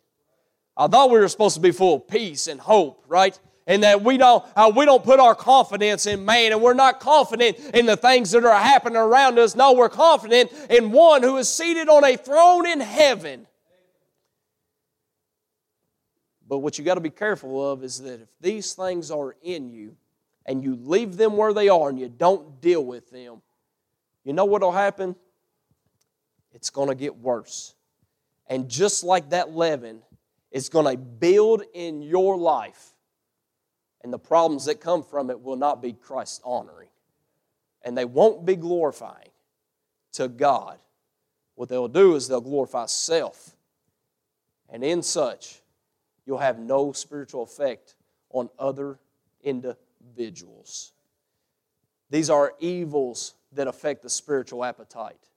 I thought we were supposed to be full of peace and hope, right? And that we don't, uh, we don't put our confidence in man and we're not confident in the things that are happening around us. No, we're confident in one who is seated on a throne in heaven but what you got to be careful of is that if these things are in you and you leave them where they are and you don't deal with them, you know what will happen? It's going to get worse. And just like that leaven, it's going to build in your life. And the problems that come from it will not be Christ honoring. And they won't be glorifying to God. What they'll do is they'll glorify self. And in such, you'll have no spiritual effect on other individuals. These are evils that affect the spiritual appetite.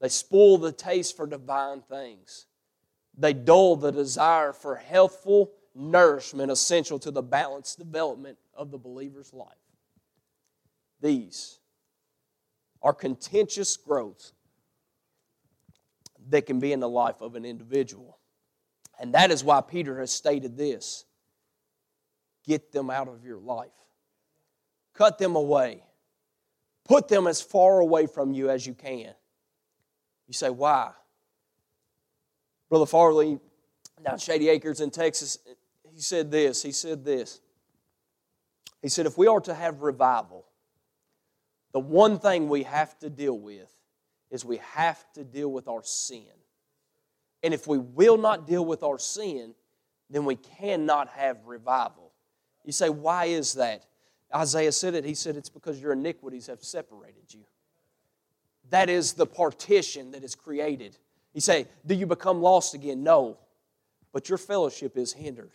They spoil the taste for divine things. They dull the desire for healthful nourishment essential to the balanced development of the believer's life. These are contentious growths that can be in the life of an individual. And that is why Peter has stated this get them out of your life, cut them away, put them as far away from you as you can. You say, why? Brother Farley, down Shady Acres in Texas, he said this. He said this. He said, if we are to have revival, the one thing we have to deal with is we have to deal with our sin. And if we will not deal with our sin, then we cannot have revival. You say, why is that? Isaiah said it. He said, it's because your iniquities have separated you. That is the partition that is created. You say, do you become lost again? No. But your fellowship is hindered.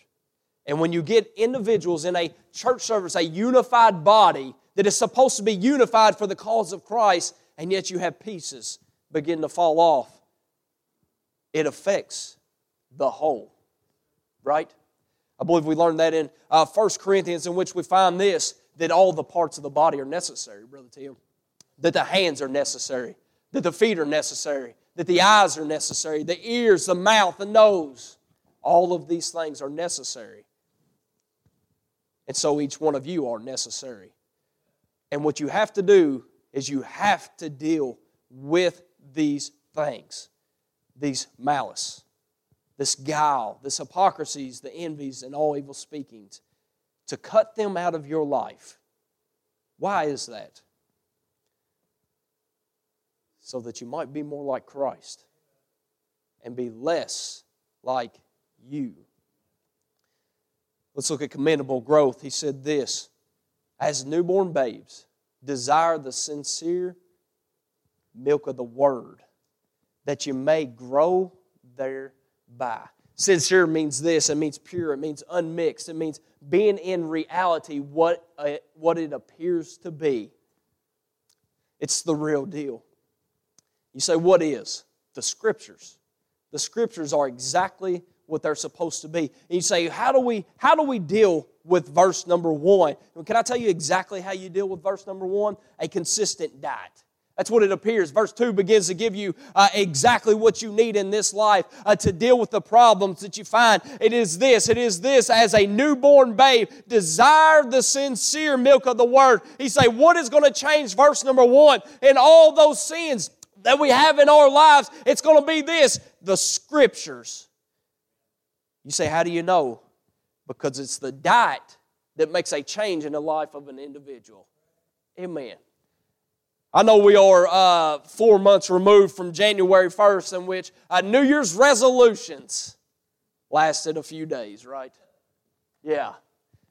And when you get individuals in a church service, a unified body that is supposed to be unified for the cause of Christ, and yet you have pieces begin to fall off, it affects the whole, right? I believe we learned that in uh, 1 Corinthians, in which we find this that all the parts of the body are necessary, Brother Tim. That the hands are necessary, that the feet are necessary, that the eyes are necessary, the ears, the mouth, the nose. All of these things are necessary. And so each one of you are necessary. And what you have to do is you have to deal with these things these malice, this guile, this hypocrisies, the envies, and all evil speakings, to cut them out of your life. Why is that? So that you might be more like Christ and be less like you. Let's look at commendable growth. He said this As newborn babes, desire the sincere milk of the Word that you may grow thereby. Sincere means this it means pure, it means unmixed, it means being in reality what, uh, what it appears to be. It's the real deal. You say, what is? The scriptures. The scriptures are exactly what they're supposed to be. And you say, how do we, how do we deal with verse number one? Can I tell you exactly how you deal with verse number one? A consistent diet. That's what it appears. Verse 2 begins to give you uh, exactly what you need in this life uh, to deal with the problems that you find. It is this, it is this, as a newborn babe, desire the sincere milk of the word. He say, what is going to change? Verse number one, in all those sins that we have in our lives, it's going to be this, the scriptures. You say, how do you know? Because it's the diet that makes a change in the life of an individual. Amen. I know we are uh, four months removed from January 1st, in which uh, New Year's resolutions lasted a few days, right? Yeah.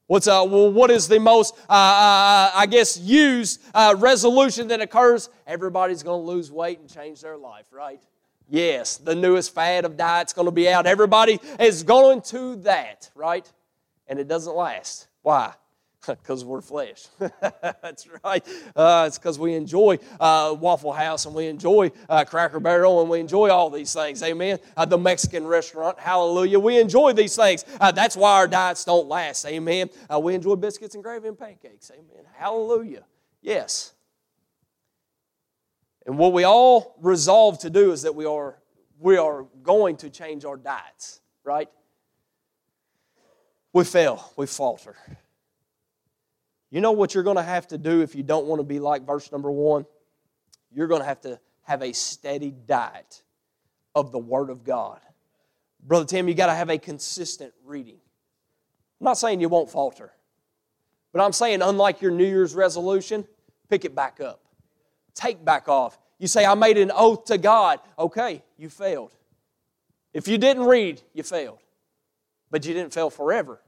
What's uh, well, what is the most, uh, uh, I guess, used uh, resolution that occurs? Everybody's going to lose weight and change their life, right? Yes, the newest fad of diet's going to be out. Everybody is going to that, right? And it doesn't last. Why? (laughs) Because we're flesh. (laughs) That's right. Uh, it's because we enjoy uh, Waffle House and we enjoy uh, Cracker Barrel and we enjoy all these things. Amen. Uh, the Mexican restaurant. Hallelujah. We enjoy these things. Uh, that's why our diets don't last. Amen. Uh, we enjoy biscuits and gravy and pancakes. Amen. Hallelujah. Yes. And what we all resolve to do is that we are, we are going to change our diets, right? We fail, we falter. You know what you're going to have to do if you don't want to be like verse number one? You're going to have to have a steady diet of the Word of God. Brother Tim, you got to have a consistent reading. I'm not saying you won't falter, but I'm saying, unlike your New Year's resolution, pick it back up. Take back off. You say, I made an oath to God. Okay, you failed. If you didn't read, you failed. But you didn't fail forever.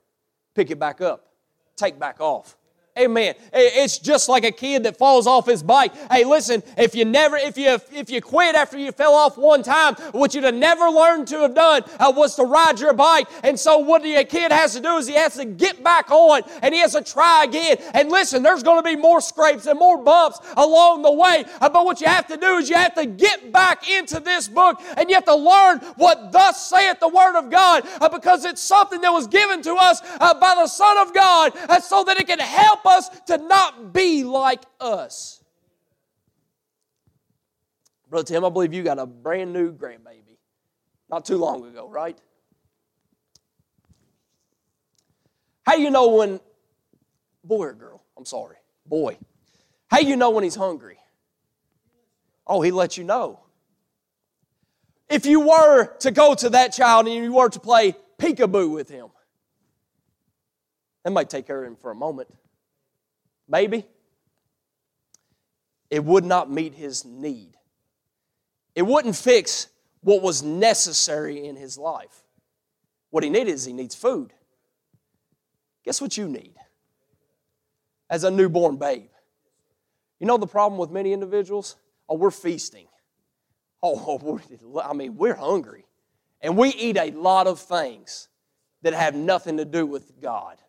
Pick it back up. Take back off. Amen. It's just like a kid that falls off his bike. Hey, listen, if you never, if you if you quit after you fell off one time, what you'd have never learned to have done uh, was to ride your bike. And so what the kid has to do is he has to get back on and he has to try again. And listen, there's going to be more scrapes and more bumps along the way. Uh, but what you have to do is you have to get back into this book and you have to learn what thus saith the Word of God uh, because it's something that was given to us uh, by the Son of God uh, so that it can help help us to not be like us. Brother Tim, I believe you got a brand new grandbaby not too long ago, right? How do you know when, boy or girl, I'm sorry, boy, how you know when he's hungry? Oh, he lets you know. If you were to go to that child and you were to play peekaboo with him, that might take care of him for a moment. Maybe. It would not meet his need. It wouldn't fix what was necessary in his life. What he needed is he needs food. Guess what you need? As a newborn babe. You know the problem with many individuals? Oh, we're feasting. (laughs) Oh, I mean, we're hungry. And we eat a lot of things that have nothing to do with God.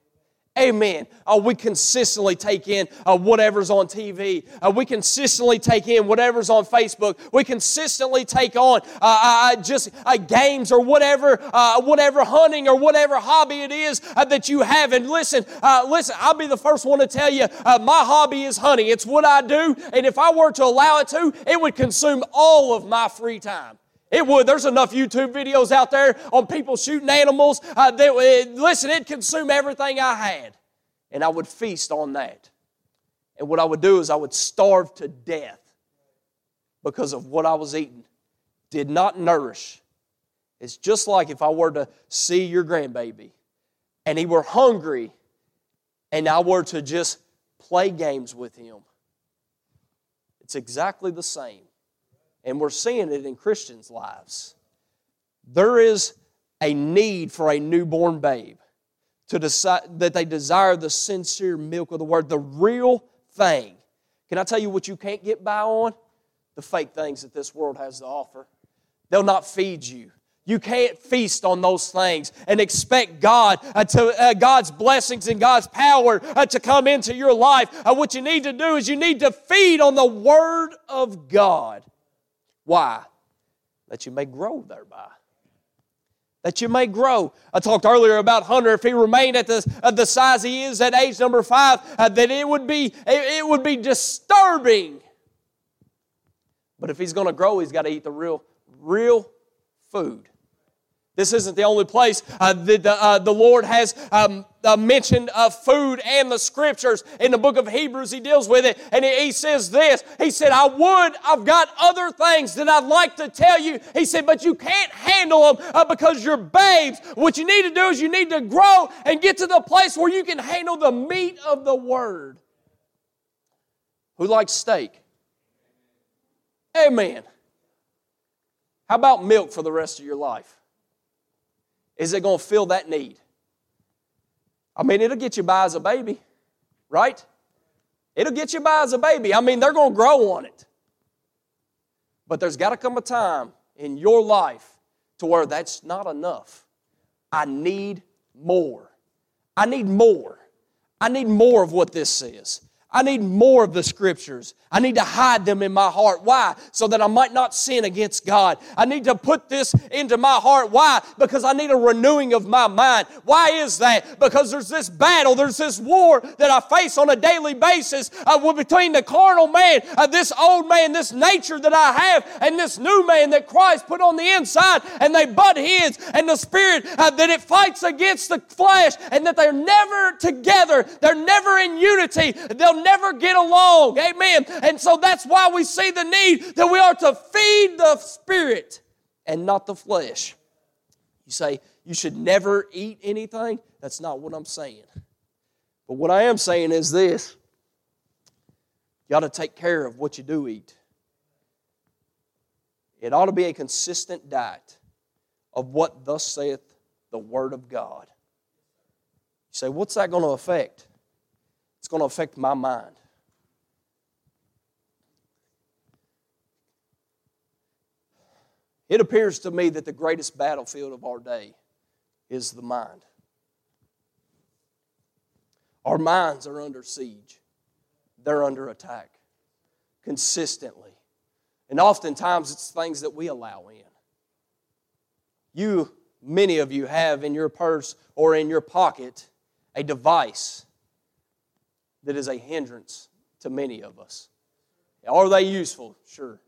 Amen. Uh, we consistently take in uh, whatever's on TV. Uh, we consistently take in whatever's on Facebook. We consistently take on uh, uh, uh, just games or whatever, whatever hunting or whatever hobby it is that you have. And listen, listen. I'll be the first one to tell you, my hobby is hunting. It's what I do, and if I were to allow it to, it would consume all of my free time. It would. There's enough YouTube videos out there on people shooting animals. Uh, that, uh, listen, it'd consume everything I had. And I would feast on that. And what I would do is I would starve to death because of what I was eating. Did not nourish. It's just like if I were to see your grandbaby and he were hungry and I were to just play games with him. It's exactly the same. And we're seeing it in Christians' lives. There is a need for a newborn babe to decide that they desire the sincere milk of the word, the real thing. Can I tell you what you can't get by on? The fake things that this world has to offer. They'll not feed you. You can't feast on those things and expect God uh, to uh, God's blessings and God's power uh, to come into your life. Uh, what you need to do is you need to feed on the Word of God. Why? That you may grow thereby. That you may grow. I talked earlier about Hunter. If he remained at the, at the size he is at age number five, uh, that it would be it, it would be disturbing But if he's going to grow, he's got to eat the real, real food. This isn't the only place uh, that the, uh, the Lord has um, uh, mentioned of food and the scriptures. In the book of Hebrews, he deals with it, and he, he says this. He said, I would, I've got other things that I'd like to tell you. He said, but you can't handle them uh, because you're babes. What you need to do is you need to grow and get to the place where you can handle the meat of the word. Who likes steak? Amen. How about milk for the rest of your life? Is it going to fill that need? I mean, it'll get you by as a baby, right? It'll get you by as a baby. I mean, they're going to grow on it. But there's got to come a time in your life to where that's not enough. I need more. I need more. I need more of what this says. I need more of the scriptures. I need to hide them in my heart. Why? So that I might not sin against God. I need to put this into my heart. Why? Because I need a renewing of my mind. Why is that? Because there's this battle, there's this war that I face on a daily basis uh, between the carnal man, uh, this old man, this nature that I have, and this new man that Christ put on the inside, and they butt heads, and the spirit uh, that it fights against the flesh, and that they're never together, they're never in unity. They'll never get along. Amen. And so that's why we see the need that we are to feed the spirit and not the flesh. You say, you should never eat anything. That's not what I'm saying. But what I am saying is this you ought to take care of what you do eat. It ought to be a consistent diet of what thus saith the Word of God. You say, what's that going to affect? Going to affect my mind. It appears to me that the greatest battlefield of our day is the mind. Our minds are under siege, they're under attack consistently. And oftentimes it's things that we allow in. You, many of you, have in your purse or in your pocket a device that is a hindrance to many of us. Are they useful? Sure.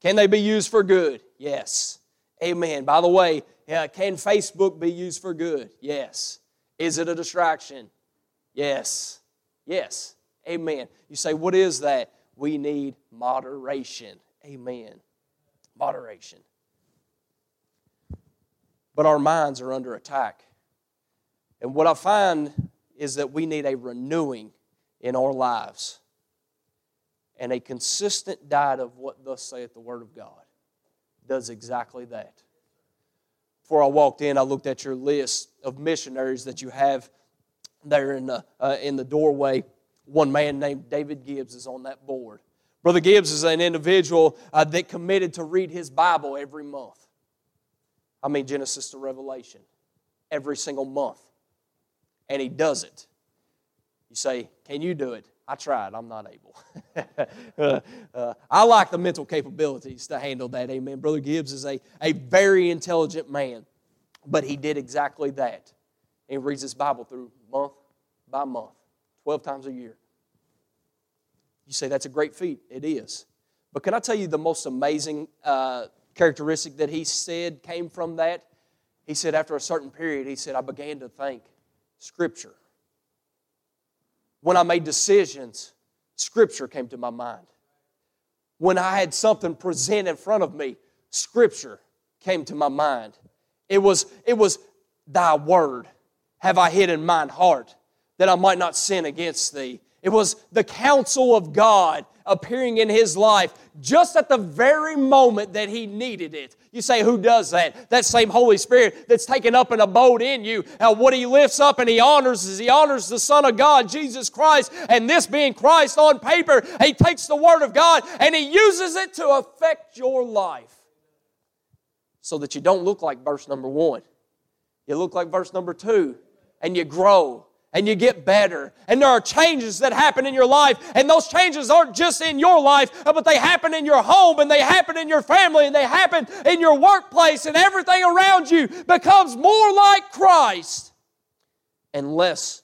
Can they be used for good? Yes. Amen. By the way, uh, can Facebook be used for good? Yes. Is it a distraction? Yes. Yes. Amen. You say, what is that? We need moderation. Amen. Moderation. But our minds are under attack. And what I find is that we need a renewing in our lives and a consistent diet of what thus saith the Word of God does exactly that. Before I walked in, I looked at your list of missionaries that you have there in the, uh, in the doorway. One man named David Gibbs is on that board. Brother Gibbs is an individual uh, that committed to read his Bible every month. I mean, Genesis to Revelation, every single month. And he does it. You say, Can you do it? I tried, I'm not able. uh, (laughs) uh, I like the mental capabilities to handle that. Amen. Brother Gibbs is a, a very intelligent man, but he did exactly that. He reads his Bible through month by month, 12 times a year. You say that's a great feat. It is. But can I tell you the most amazing uh, characteristic that he said came from that? He said, after a certain period, he said, I began to think Scripture when I made decisions, Scripture came to my mind. When I had something present in front of me, Scripture came to my mind. It was, it was thy word have I hid in mine heart that I might not sin against thee. It was the counsel of God appearing in his life just at the very moment that he needed it. You say, who does that? That same Holy Spirit that's taken up an abode in you. Now, what he lifts up and he honors is he honors the Son of God, Jesus Christ. And this being Christ on paper, he takes the Word of God and he uses it to affect your life so that you don't look like verse number one. You look like verse number two and you grow and you get better. And there are changes that happen in your life. And those changes aren't just in your life, uh, but they happen in your home and they happen in your family and they happen in your workplace and everything around you becomes more like Christ and less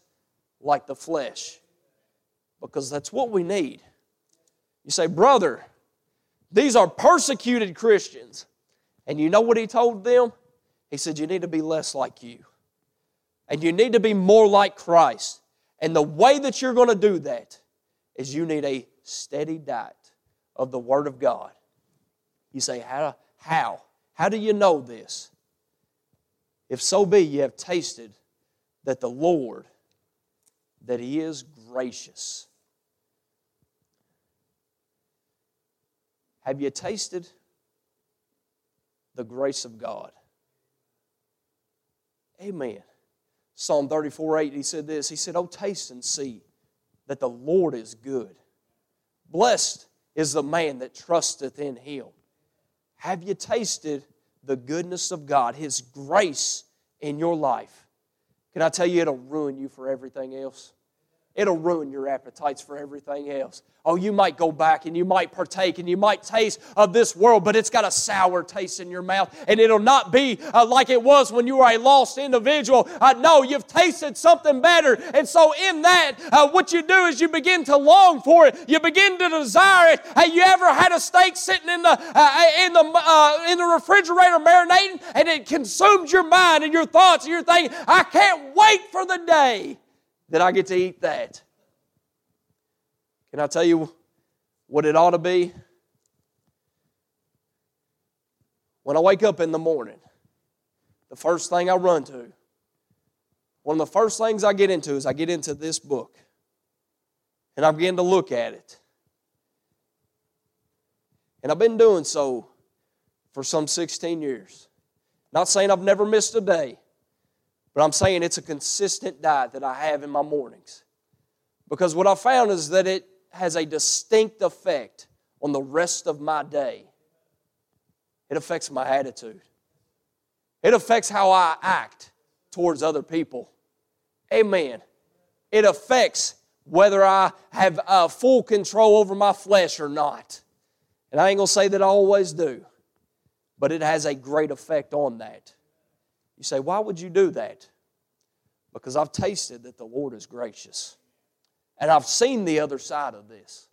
like the flesh. Because that's what we need. You say, brother, These are persecuted Christians. And you know what he told them? He said, You need to be less like you. And you need to be more like Christ. And the way that you're going to do that is you need a steady diet of the Word of God. You say, How? How? How do you know this? If so be you have tasted that the Lord, that He is gracious. Have you tasted the grace of God? Amen. Psalm 34 8, he said this. He said, Oh, taste and see that the Lord is good. Blessed is the man that trusteth in him. Have you tasted the goodness of God, His grace in your life? Can I tell you, it'll ruin you for everything else? It'll ruin your appetites for everything else. Oh, you might go back and you might partake and you might taste of this world, but it's got a sour taste in your mouth, and it'll not be uh, like it was when you were a lost individual. Uh, no, you've tasted something better, and so in that, uh, what you do is you begin to long for it. You begin to desire it. Have you ever had a steak sitting in the uh, in the uh, in the refrigerator marinating, and it consumes your mind and your thoughts, and you're thinking, "I can't wait for the day that I get to eat that." Can I tell you what it ought to be? When I wake up in the morning, the first thing I run to, one of the first things I get into is I get into this book and I begin to look at it. And I've been doing so for some 16 years. Not saying I've never missed a day, but I'm saying it's a consistent diet that I have in my mornings. Because what I found is that it has a distinct effect on the rest of my day. It affects my attitude, it affects how I act towards other people. Amen. It affects whether I have uh, full control over my flesh or not. And I ain't to say that I always do, but it has a great effect on that. You say, why would you do that? Because I've tasted that the Lord is gracious. And I've seen the other side of this.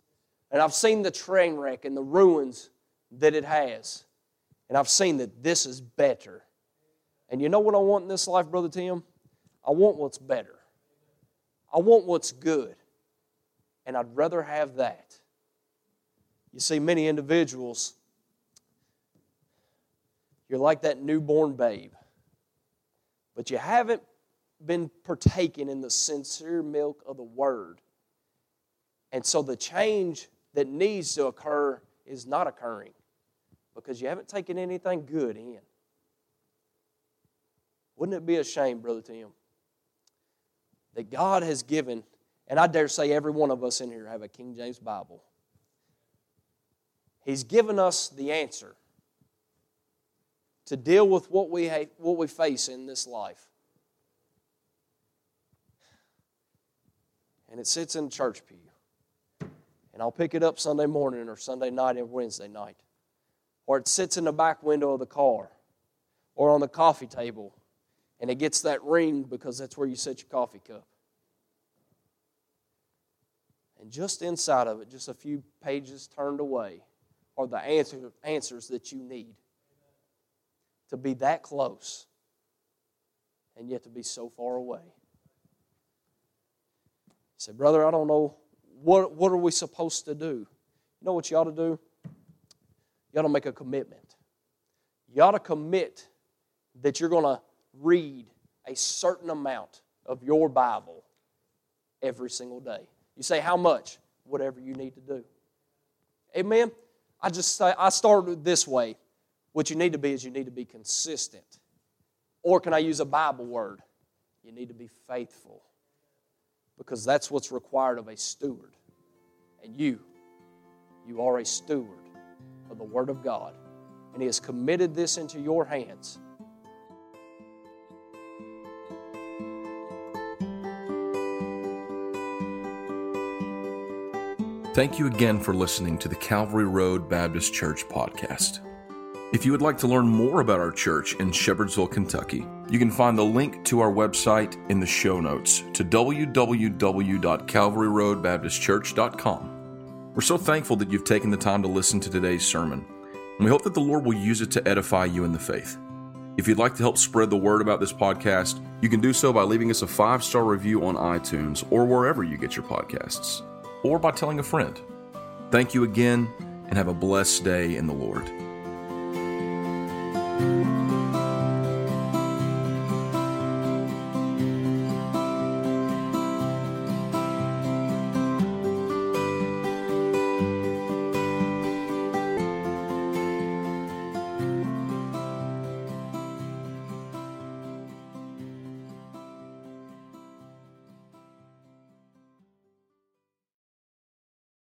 And I've seen the train wreck and the ruins that it has. And I've seen that this is better. And you know what I want in this life, Brother Tim? I want what's better. I want what's good. And I'd rather have that. You see, many individuals, you're like that newborn babe, but you haven't been partaking in the sincere milk of the Word and so the change that needs to occur is not occurring because you haven't taken anything good in. Wouldn't it be a shame, Brother Tim, that God has given, and I dare say every one of us in here have a King James Bible. He's given us the answer to deal with what we, have, what we face in this life. And it sits in the church pew and I'll pick it up Sunday morning or Sunday night or Wednesday night. Or it sits in the back window of the car or on the coffee table and it gets that ring because that's where you set your coffee cup. And just inside of it, just a few pages turned away, are the answer, answers that you need to be that close and yet to be so far away. You say, Brother, I don't know what, what are we supposed to do? You know what you ought to do? You ought to make a commitment. You ought to commit that you're going to read a certain amount of your Bible every single day. You say, How much? Whatever you need to do. Amen? I just I started this way. What you need to be is you need to be consistent. Or can I use a Bible word? You need to be faithful because that's what's required of a steward. And you, you are a steward of the Word of God. And He has committed this into your hands.
Thank you again for listening to the Calvary Road Baptist Church podcast. If you would like to learn more about our church in Shepherdsville, Kentucky, you can find the link to our website in the show notes to www.calvaryroadbaptistchurch.com. We're so thankful that you've taken the time to listen to today's sermon, and we hope that the Lord will use it to edify you in the faith. If you'd like to help spread the word about this podcast, you can do so by leaving us a five star review on iTunes or wherever you get your podcasts, or by telling a friend. Thank you again, and have a blessed day in the Lord. Música